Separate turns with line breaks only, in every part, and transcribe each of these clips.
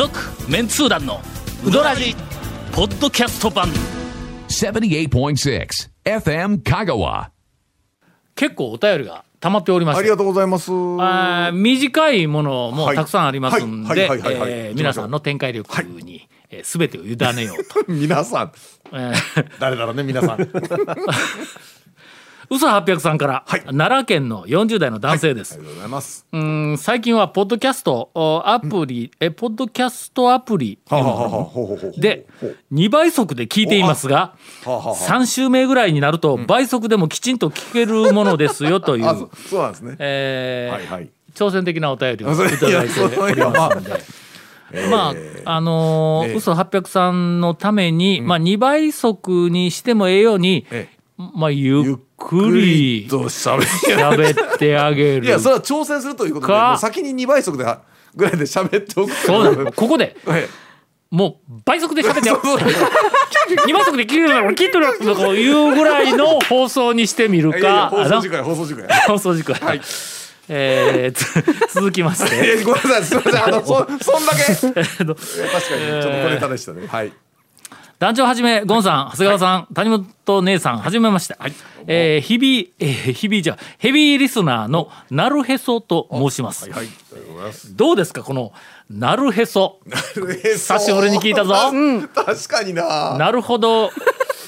続メンツー団のウドラジポッドキャスト版。
78.6 FM Kagawa.
結構お便りが溜まっておりまして
ありがとうございます。
あー短いものも
はい。
たくさんありますんで
はい。はい。はい。はい。
え皆さんの展開力に、えー全てを委ねようと、
皆さん、
えー。
誰だろうね、皆さん。
嘘800さんから、
はい。
奈良県の40代の男性です、
ありがとうございます。
うん最近はポッドキャストおアプリ、えポッドキャストアプリ。で2倍速で聞いていますが
はあはあはあ。
3週目ぐらいになると倍速でもきちんと聞けるものですよという、
あ、そうなんですね。
えー
はいはい。
挑戦的なお便りをいただいております。ので。ま
え
ああのー
ええ
嘘800さんのために、まあ、2倍速にしてもええように、
え
まあ、ゆっくり
と喋る。
喋ってあげる
いや、それは挑戦するということで、先に2倍速ではぐらいで喋っておく。
そうなのここで
はい
もう倍速で喋ってよ
そうそう
2倍速で聞いてるだろ聞いてるとかいうぐらいの放送にしてみるか
放送時間や放送時間や。
放送時間、
はい。
えーつ 続きまし
い
て
やごめんなさい、すみません、あの、そ、そんだけ。確かに、ちょっと
えー
小ネタでしたね。はい。
団長はじめゴンさん長谷川さん、谷本姉さんはじめまして、えー日々、えー日々じゃヘビーリスナーのなるへそと申します、
はい。
どうですかこのなるへそ。
久
久しぶりに聞いたぞ。
確かにな。
なるほど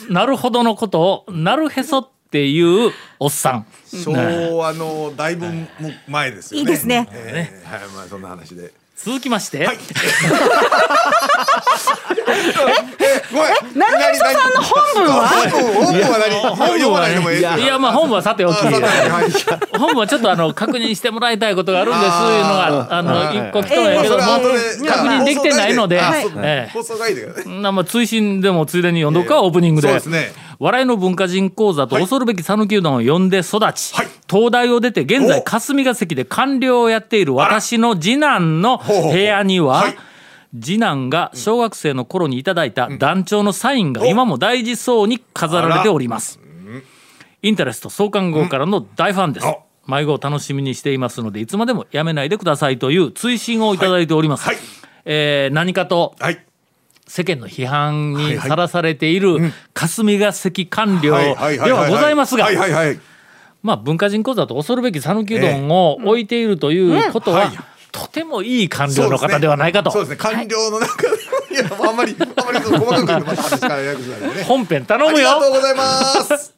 なるほどのことをなるへそっていうおっさん。
昭和のだいぶも前ですよね。
いいですね。
えーはい、まあ、そんな話で。
続きまして、
はい。ごめん。
なるへそさんの本文は？
本文は何？
本文
読まないでもいい。
いやまあ本文はさておき。本文はちょっとあの確認してもらいたいことがあるんですいうのがあの一個来とんやけども確認できてないので、
放送外で。
追伸でもついでに読んどくか、オープニングで。
そうですね
笑いの文化人講座と恐るべき讃岐うどんを読んで育ち、
はい。
東大を出て現在
お。
霞が関で官僚をやっている私の次男の部屋には、
はい。
次男が小学生の頃にいただいた団長のサインが今も大事そうに飾られております。インタレスト創刊号からの大ファンです。
あ。
迷子を楽しみにしていますのでいつまでもやめないでくださいという追伸をいただいております。
はい。はい。
えー何かと
はい。
世間の批判にさらされている霞が関官僚ではございますが。まあ文化人講座と恐るべき讃岐うどんを置いているということは、
はい。
とてもいい官僚の方ではないかと、
そうですね。官僚の中で、い。や、あんまり、あんまり細かく言うとまた話からややこしくね。
本編頼
ありが
むよ
とうございます。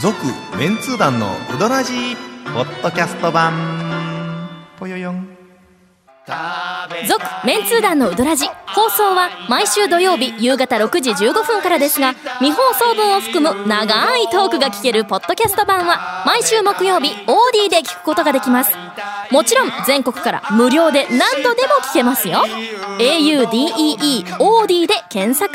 続メンツー団のウドラジーポッドキャスト版
続メンツー団のウドラジ放送は毎週土曜日夕方6時15分からですが未放送分を含む長いトークが聞けるポッドキャスト版は毎週木曜日 OD で聞くことができます。もちろん全国から無料で何度でも聞けますよ。audeeOD で検索。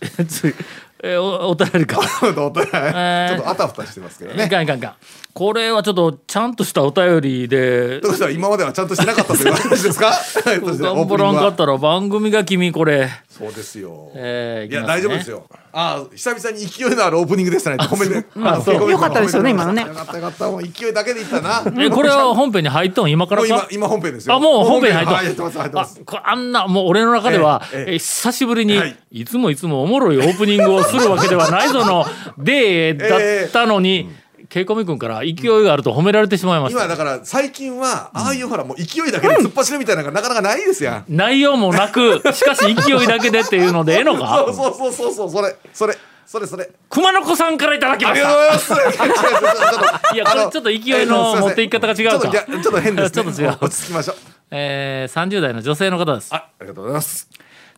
えーお お便りか
ちょっとお互いち
えー
ょっとあたふたしてますけど
い
ね。
かんいかんいかんこれはちょっとちゃんとしたお便りで
どうしたら今まではちゃんとしてなかったという話ですか？
頑張らんかったら番組が君これ、
そうですよ。
えー
いや、
ね
大丈夫ですよ。ああ、久々に勢いのあるオープニングでしたね。ごめんね。
あそう
よかったですよね今のね
よかったよかった。もう勢いだけでいったな。
えこれは本編に入っとん今から
今、今本編ですよ。
あもう本編に入っとん
はい入ってます、入って
あ
ます。
これあんなもう俺の中では、
ええええ
え久しぶりに、
はい
い、つもいつもおもろいオープニングをするわけではないぞの デーだったのに、ケイコミ君から勢いがあると褒められてしまいました
今だから最近はああいうほらもう勢いだけで突っ走るみたいなのがなかなかないですやん。
内容もなくしかし勢いだけでっていうのでええのか
そうそうそうそうそれそれそれそれ。
熊野子さんからいただきました
がとうございます。
いやこれちょっと勢いの持っていき方が違うか
ちょっとぎゃちょっと変です、ね。
ちょっと違う
落ち着きましょう。
えー、30代の女性の方です
あ、ありがとうございます。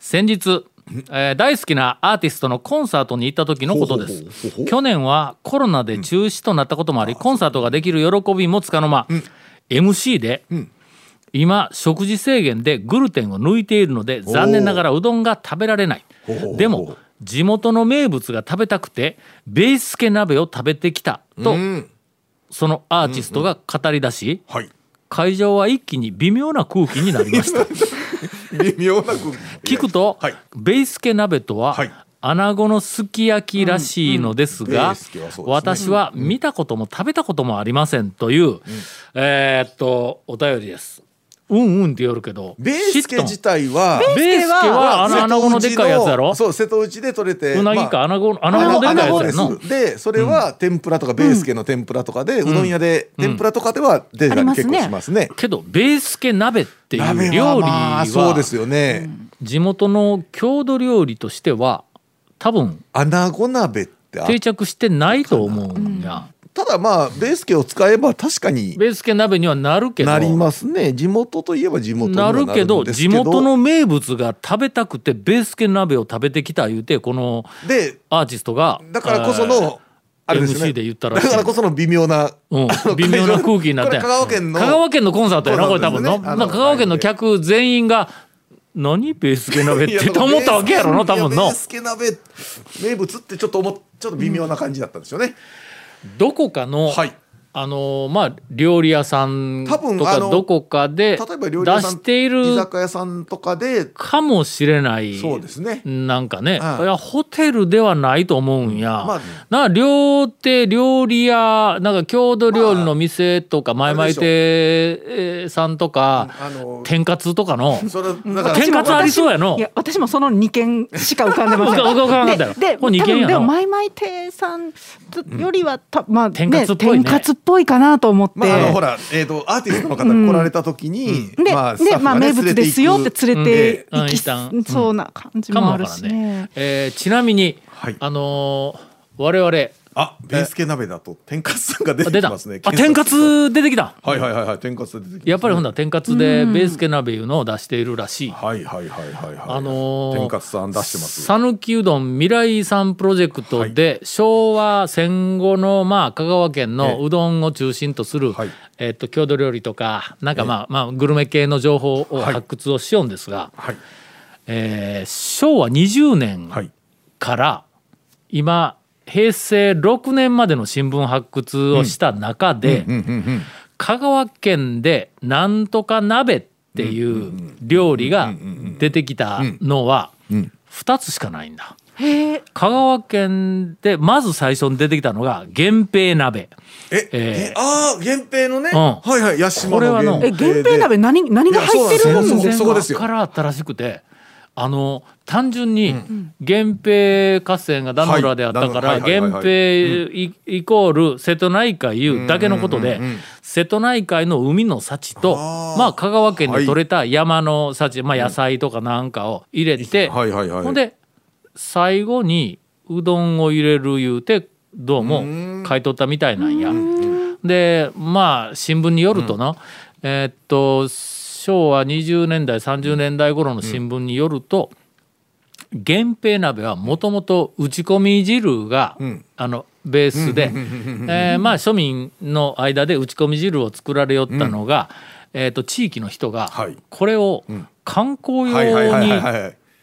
先日、えー大好きなアーティストのコンサートに行った時のことです。去年はコロナで中止となったこともあり、コンサートができる喜びもつかの間、MC で、今食事制限でグルテンを抜いているので残念ながらうどんが食べられない。でも地元の名物が食べたくてベースケ鍋を食べてきたと、
うん。
そのアーティストが語り出し、
はい。
会場は一気に微妙な空気になりました
微妙な
聞くと、
はい。
ベースケ鍋とは、
はい。
穴子のすき焼きらしいのですが、私は見たことも食べたこともありませんという、えーっとお便りです。うんうんって言るけど
ベースケ自体は
ベースケはあの穴子のでっかいやつやろ？
そう瀬戸内で取れて
うなぎか
まあ
穴子穴子のでっかいやつや
でそれは天ぷらとかベースケの天ぷらとかで、うどん屋で天ぷらとかでは出たり結構しますね。
けどベースケ鍋っていう
鍋
料理
はまあそうです
は
よね。
地元の郷土料理としては多分
穴子鍋ってあ
定着してないと思うんや。
ただまあベースケを使えば確かに
ベースケ鍋にはなるけど
なりますね。地元といえば地元に
な
る
るけど。地元の名物が食べたくてベースケ鍋を食べてきた言うてこの
で
アーティストが
だからこそのあれですね。
MC で言ったらしい。
だからこその微妙な、
うん微妙な空気になって。
香川県の
香川県のコンサートやなこれ多分の、香川県の客全員が何ベースケ鍋ってと思ったわけやろな多分の。
ベースケ鍋名物ってちょっと思っちょっと微妙な感じだったんですよね。
どこかの、
はい。
あのまあ料理屋さん
多分
とかどこかで
例えば料
出
理屋さん
している
居酒屋さんとかで
かもしれない
そうですね。
なんかね、
はい
いやホテルではないと思うんや、
まあ
なんか料亭料理屋なんか郷土料理の店とか前々亭えーさんとか、
あの
天かつとかの。天かつありそうやの。
いや私もその2軒しか浮かんでません。
浮かん
でで
これ二軒や
でもマイマイ亭さんよりはたまあ
天かつっぽいね。
天かつっぽいかなと思って、
まああのほらえっ、とアーティストの方が来られた時に、
で、
まあ
で、まあ、名物ですよって連れて
うん。
行き
一旦
そうな感じ
かも
もある
わからんね
しね。、
えーちなみに、
はい。
あのー我々
あベースケ鍋だと天かつさんが出てきますね。
あ天かつ出てきた。
はいはいはいはい天かつ出てきます、
やっぱりほんだら天かつでベースケ鍋いうのを出しているらしい。
はいはいはいはいはい。
あのー
天かつさん出してます。
讃岐うどん未来遺産プロジェクトで、昭和戦後のまあ香川県のうどんを中心とする、
はい。
えっと郷土料理とかなんかまあ、まあグルメ系の情報を
はい。
発掘をしようんですが、
はい。
えー昭和20年
はい。
から今平成6年までの新聞発掘をした中で。香川県でなんとか鍋っていう料理が出てきたのは
ん。
2つしかないんだ。香川県でまず最初に出てきたのが源平鍋。
え、
えー。
えああ源平のね、
うん。
はいはい八島
これはの
の源
え、源平鍋何、何が入ってる
んですよ
んです
そこですよ。
からあったらしくて。あの単純に源平合戦が壇ノ浦であったから源平イイコール瀬戸内海いうだけのことで瀬戸内海の海の幸とまあ香川県で採れた山の幸まあ野菜とかなんかを入れてほんで最後にうどんを入れる言うてどうも買い取ったみたいなんや。でまあ新聞によるとな、えーっと昭和20年代30年代頃の新聞によると、源平鍋はもともと打ち込み汁が、
ん。
あのベースで、えーまあ庶民の間で打ち込み汁を作られよったのが、えーっと地域の人が
はい。
これを観光用に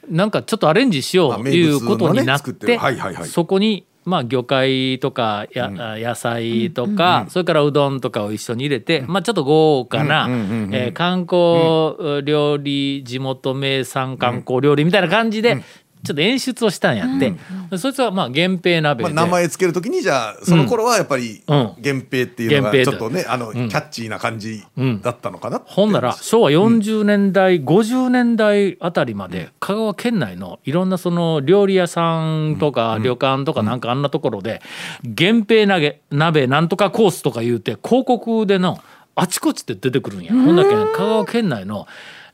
なんかちょっとアレンジしようということになっ
て
そこにまあ魚介とかや、野菜とか、それからうどんとかを一緒に入れて、まあちょっと豪華な、
うんうんうんうん
えー観光料理地元名産観光料理みたいな感じで、ちょっと演出をしたんやって、そいつはまあ源平鍋
まあ、
で、
名前つけるときにじゃあその頃はやっぱり
うん。
源平っていうのがちょっとね、あのキャッチーな感じだったのかな、
ほんなら昭和40年代、50年代あたりまで香川県内のいろんなその料理屋さんとか旅館とかなんかあんなところで源平鍋鍋なんとかコースとか言うて広告でのあちこちで出てくるんや。ほんだけ香川県内の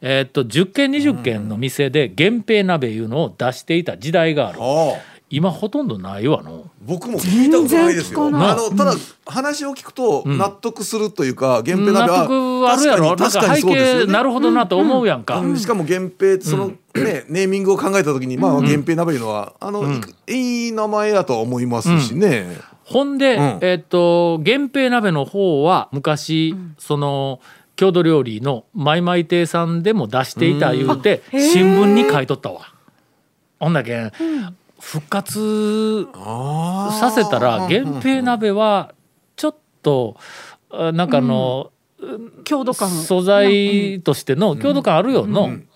えーっと10軒20軒の店で源平鍋いうのを出していた時代がある。今ほとんどないわの。
僕も聞いたことないですよ。あのただ話を聞くと納得するというか、源平
納
鍋は
得あるやろ。
確かに確かにそうですよね。
景なるほどなと思うやんか。
うん。しかも源平ってその、ねネーミングを考えた時にまあ源平鍋いうのはあの、いい名前だとは思いますしね。
ほんで、
うん。
えっと源平鍋の方は昔、その郷土料理のマイマイ亭さんでも出していた言うて新聞に書いとったわ。ほんだけん、復活させたら源平鍋はちょっとあなんかあの、
郷土感。
素材としての郷土感あるよの。うん。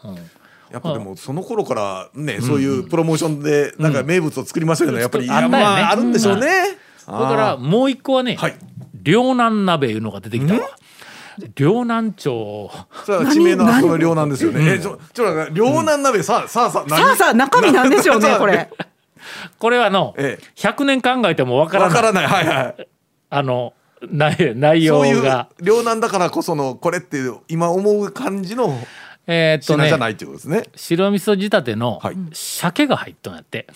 やっぱでもその頃からね、そういうプロモーションでなんか名物を作りましたけど、やっぱり、
あったよね
まああるんでしょうね。
それからもう一個はね、
はい。
両南鍋いうのが出てきたわ。両南町
それは地名のあそこの両南ですよね。えちょちょ両南鍋さあさあさあ何？
さあさあ中身なんでしょうね これ。
これはあの、
ええ
100年考えてもわからない
わからないはいはい。
あの内内容
そういう
が。
両南だからこそのこれっていう今思う感じの
えーっと
じゃないっていうことですね。
白味噌仕立ての
はい
鮭が入っとんやって。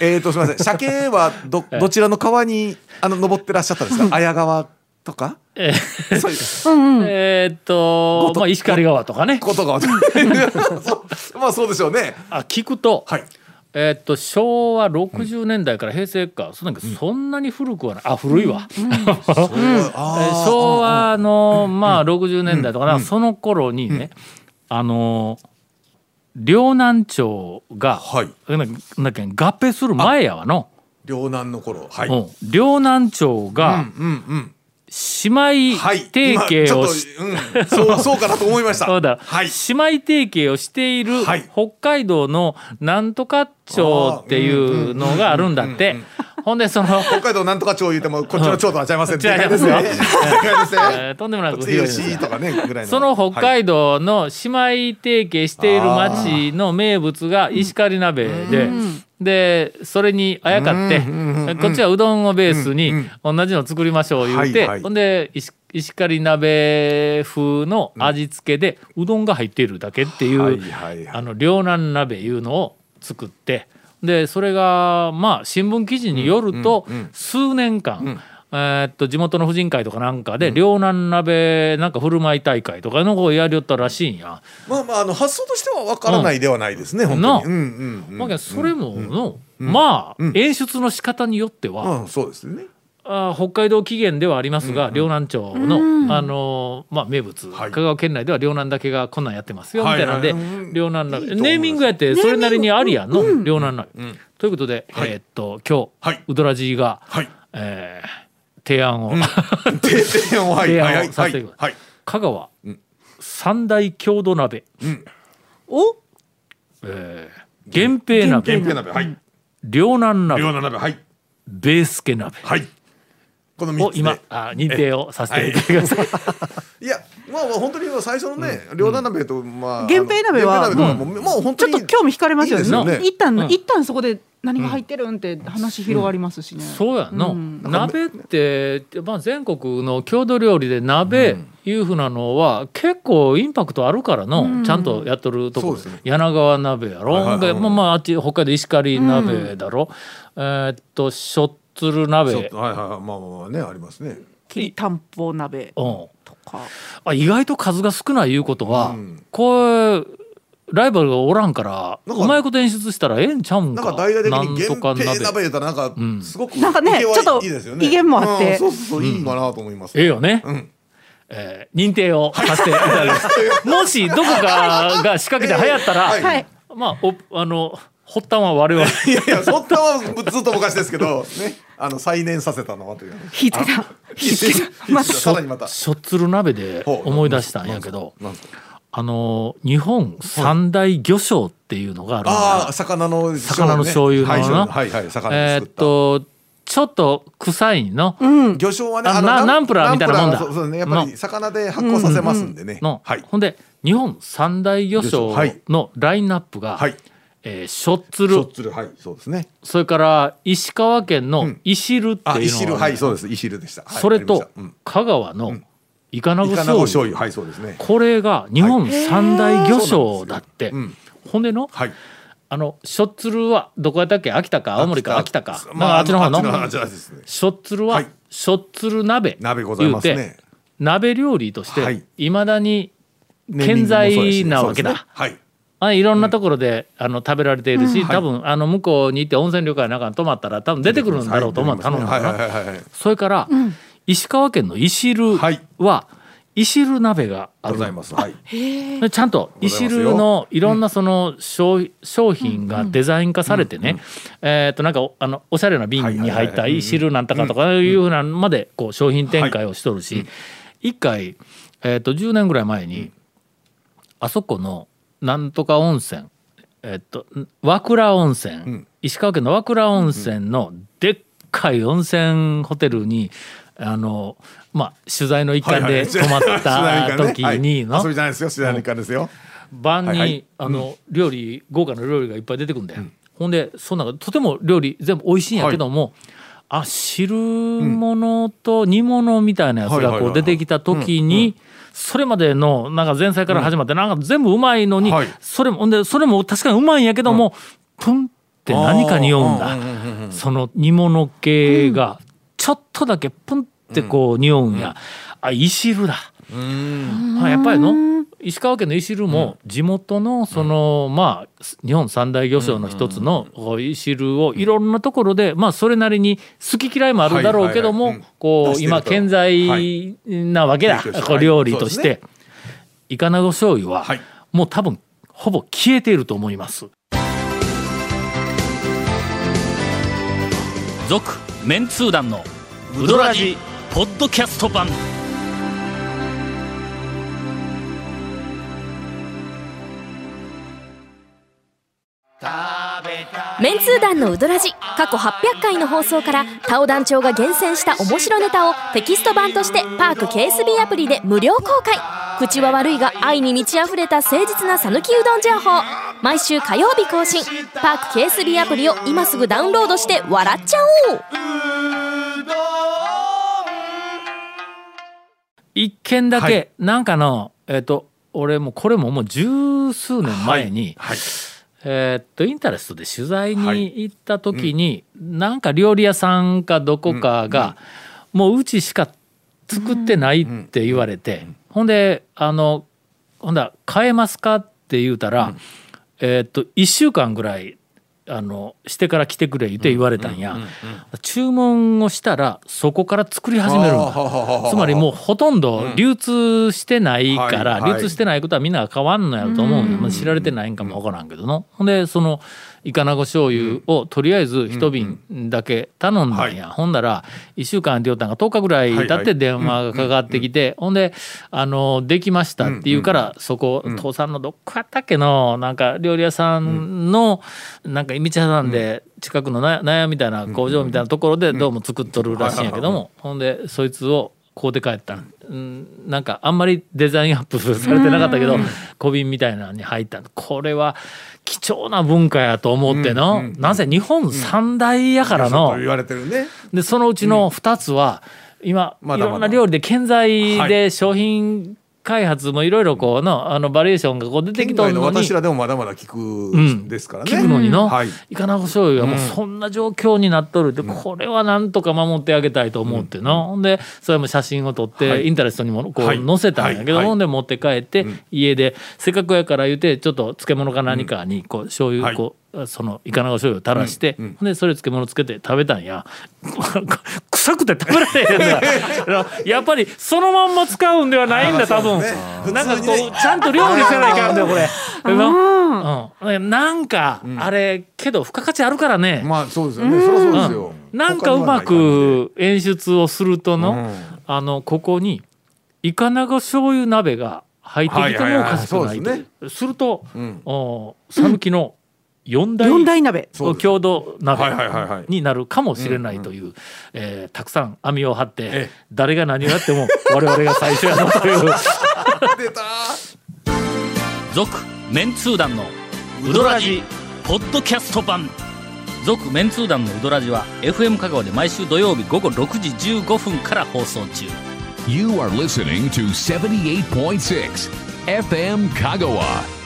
えーとすみません鮭はど どちらの川にあの登ってらっしゃったんですか？綾川とか？
えー
そういう
えーっと、
と。
まあ、石狩川とかね。
ことがそうまあそうでしょうね。
あ聞くと、
はい。
えーっと昭和60年代から平成か、そんなんかそんなに古くはない。あ古いわ、えー
あ
昭和の、まあ60年代とかな、その頃にね、あのー両南町が、
はい。
ななんだっけ合併する前やわの、
両南の頃。はい。
うん。両南町が
うんうん。
姉妹
はい。
提携をし、
うんそうそうかなと思いました。
そうだ、
はい。
姉妹提携をしている
はい
北海道のなんとか町っていうのがあるんだって。ほんでその、
北海道なんとか町言うてもこっちの町とはちゃいません。
違いますよとんでもなくいです
しとかねぐらいの。
その北海道の姉妹提携している町の名物が石狩鍋で、でそれにあやかって、こっちはうどんをベースに同じの作りましょう言うて、
はいはい。
ほんで石石狩鍋風の味付けでうどんが入っているだけっていう、
はいはいはい。
あの両南鍋いうのを作ってでそれがまあ新聞記事によると、数年間、えーっと地元の婦人会とかなんかで両南鍋なんか振る舞い大会とかのをやりよったらしいんや。
まあまああの発想としてはわからないではないですね。本当
な
に。うんうんうん。
まあそれもの、まあ、演出の仕方によっては、
うんそうですね。
あー北海道起源ではありますが、両南町の、あのーまあ、名物、
はい。
香川県内では両南だけがこんなんやってますよみたいなんで、両南鍋ネーミングやってそれなりにありやん。の、両南鍋、ということで、
はい。
えーっと今日、
はい。
ウドラジーが、
はい。
えー提案を、提案を
はい。はい
させてください。
はい。
香川、三大郷土鍋、
お？
えー源平鍋。
源平鍋はい。
両南鍋。
両南鍋はい。
ベースケ鍋。
はい。この
を
三つで。
今。あ認定をさせていただきました。
い。やまあまあ本当に最初のね両南鍋とまあ
源平鍋は
あの源平鍋とかももう本
ちょ
当に
っと興味惹かれますよね。一旦、
うん。
一旦そこで何が入ってるんって話広がりますしね。
そうやの、
うん。
鍋って、まあ、全国の郷土料理で鍋いうふうなのは結構インパクトあるからの、ちゃんとやっとるところ、
そうですね。
柳川鍋やろ、
はいはいはい
まあまああっち北海道石狩鍋だろ、えーっとしょっつる鍋。
とはいはいはい。まあまあまあねありますね。
きりたんぽ鍋
うん。
とか。
あ意外と数が少ないいうことは、
うん。
これライバルがおらんから
なんか
うまいこと演出したらええんちゃうんか
なんか大々的に
とか鍋
源平鍋言ったらなんか
ん
すごく
なんかねちょっと
いいですよね。
威厳もあって。
うんそうそうそういいかなと思います。
ええよね、
うん。
えー認定をさせていただきます。もしどこかが仕掛けて流行ったら、
はい。
はい。
まあおあの発端は我々。
いやいやそんなはずっと昔ですけどね。あの再燃させたのはという。
火つけた。火つけた。まあ、
さらにまた。
しょっつる鍋で思い出したんやけど、あの日本三大魚醤っていうのがあるん
あ
だ
あ魚の
魚の醤油の
はい
な
はいはい魚で
えーっとちょっと臭いの、
魚醤はね
あ
あのナ
ンプラーみたいなもんだ。
ナンプラーそうそうねやっぱり魚で発酵させますんでね。
の、
はい。
ほんで日本三大魚醤
はい。
のラインナップが、
はい
えーしょっつる。
しょっつるはい。そうですね。
それから石川県の石るって
あ
いうのが
はい。そうです。石汁でした。はい。
それと香川のイカナゴ醤油。
はいそうですね。
これが日本三大魚醤だって、
そうなんです
ほん。での
はい。
あのしょっつるはどこやったっけ？秋田か？青森か？秋田か？まあ
ま
あっちの方の？しょっつるは、
はい。
しょっつる鍋
鍋ございます
言う
ね
て鍋料理として、
はい。
いまだに健在
し
なわけだ、
そうですねはい
あいろんなところで、あの食べられているし、多分あの向こうに行って温泉旅館なんかに泊まったら多分出てくるんだろうと思う、頼んだ
はい
ら
はいはいはいはい。
それから、石川県の石る
はい。
は、石る鍋がある
ございます。はい。
でちゃんと石るのいろんなその商商品がデザイン化されてね、えっとなんかおあのおしゃれな瓶に入った石るなんとかとかいうふうなのまでこう商品展開をしとるし一回、えっと10年ぐらい前にあそこのなんとか温泉。えっと和倉温泉、石川県の和倉温泉のでっかい温泉ホテルにあのまあ取材の一環で泊まった時にの。
遊びじゃないですよ、知らないからですよ。
晩に、
はいはい。
あの料理豪華な料理がいっぱい出てくるんだよ、ほんでそんなとても料理全部美味しいんやけども、あ汁物と煮物みたいなやつ
はいはいはいはい。
がこう出てきた時にそれまでのなんか前菜から始まってなんか全部うまいのに、
はい。
それもでそれも確かにうまいんやけども、プンって何か匂うんだ、その煮物系がちょっとだけプンってこう匂うんや、あい汁だ。あやっぱりの石川県のいしるも地元のその、まあ日本三大漁礁の一つのこういしるをいろんなところでまあそれなりに好き嫌いもあるだろうけども、こう今健在なわけだ、こう料理とし
はい
て、イカナゴ醤油は、
はい。
もう多分ほぼ消えていると思います。続メンツー団のウドラジポッドキャスト版
メンツー団のウドラジ過去800回の放送からタオ団長が厳選した面白ネタをテキスト版としてパーク KSB アプリで無料公開。口は悪いが愛に満ち溢れた誠実な讃岐うどん情報。毎週火曜日更新。パーク KSB アプリを今すぐダウンロードして笑っちゃおう。
一件だけ、
はい。
なんかのえっ、と俺もこれももう十数年前に、
はい。
えーっとインタレストで取材に行った時に、なんか料理屋さんかどこかが、もううちしか作ってないって言われて、ほんであのほんだら買えますかって言うたら、えーっと1週間ぐらいあのしてから来てくれ言って言われたんや、注文をしたらそこから作り始める。つまりもうほとんど流通してないから、流通してないことはみんなが変わんのやろと思うんよ、まあ知られてないんかもわからんけどのでそのイカナゴ醤油をとりあえず一瓶だけ頼んだんや、ほんだら1週間って言ったんが10日ぐらい経って電話がかかってきて、ほんであの「できました」って言うから、そこ父さんのどっかやったっけのなんか料理屋さんのなんか道挟んで近くのな納屋みたいな工場みたいなところでどうも作っとるらしいんやけども。ほんでそいつを買うて帰ったんうん、なんかあんまりデザインアップされてなかったけど小瓶みたいなのに入ったこれは貴重な文化やと思っての、なぜ日本三大やからの、
そう言われてるね。
でそのうちの2つは、今
ま
いろんな料理で健在で商品開発もいろいろこうのあのバリエーションがこう出てき
県外の
に。
私らでもまだまだ聞く
ん
ですからね。
聞くのにの、
はい。
イカナゴ醤油がもうそんな状況になっとるって、これはなんとか守ってあげたいと思っての、ほんでそれも写真を撮って、
はい。
インタレストにもこう
はい。
載せたんやけど、
はい。
ほんで持って帰って、家でせっかくやから言うてちょっと漬物か何かにこう醤油
はい。
こう、そのイカナゴ醤油を垂らして、ほんでそれ漬物つけて食べたんや。臭くて食べられへんだ やっぱりそのまんま使うんではないんだ多分、なんかこうちゃんと料理せないかんだよこれ。うん、なんか、あれけど付加価値あるからね、
まあそうですよね。そりゃそうですよ。
なんかうまく演出をするとの、あのここにイカナゴ醤油鍋が入ってきてもおかしくないと
はいはいはい
い。うすると讃岐、の四大
四大鍋。
郷土鍋
はいはいはいはい
になるかもしれないという、えーたくさん網を張って、
ええ。
誰が何をやっても我々が最初やなという。
出た。
続メンツー団のウドラジポッドキャスト版。続メンツー団のウドラジは FM 香川で毎週土曜日午後6時15分から放送中。
You are listening to 78.6 FM Kagawa.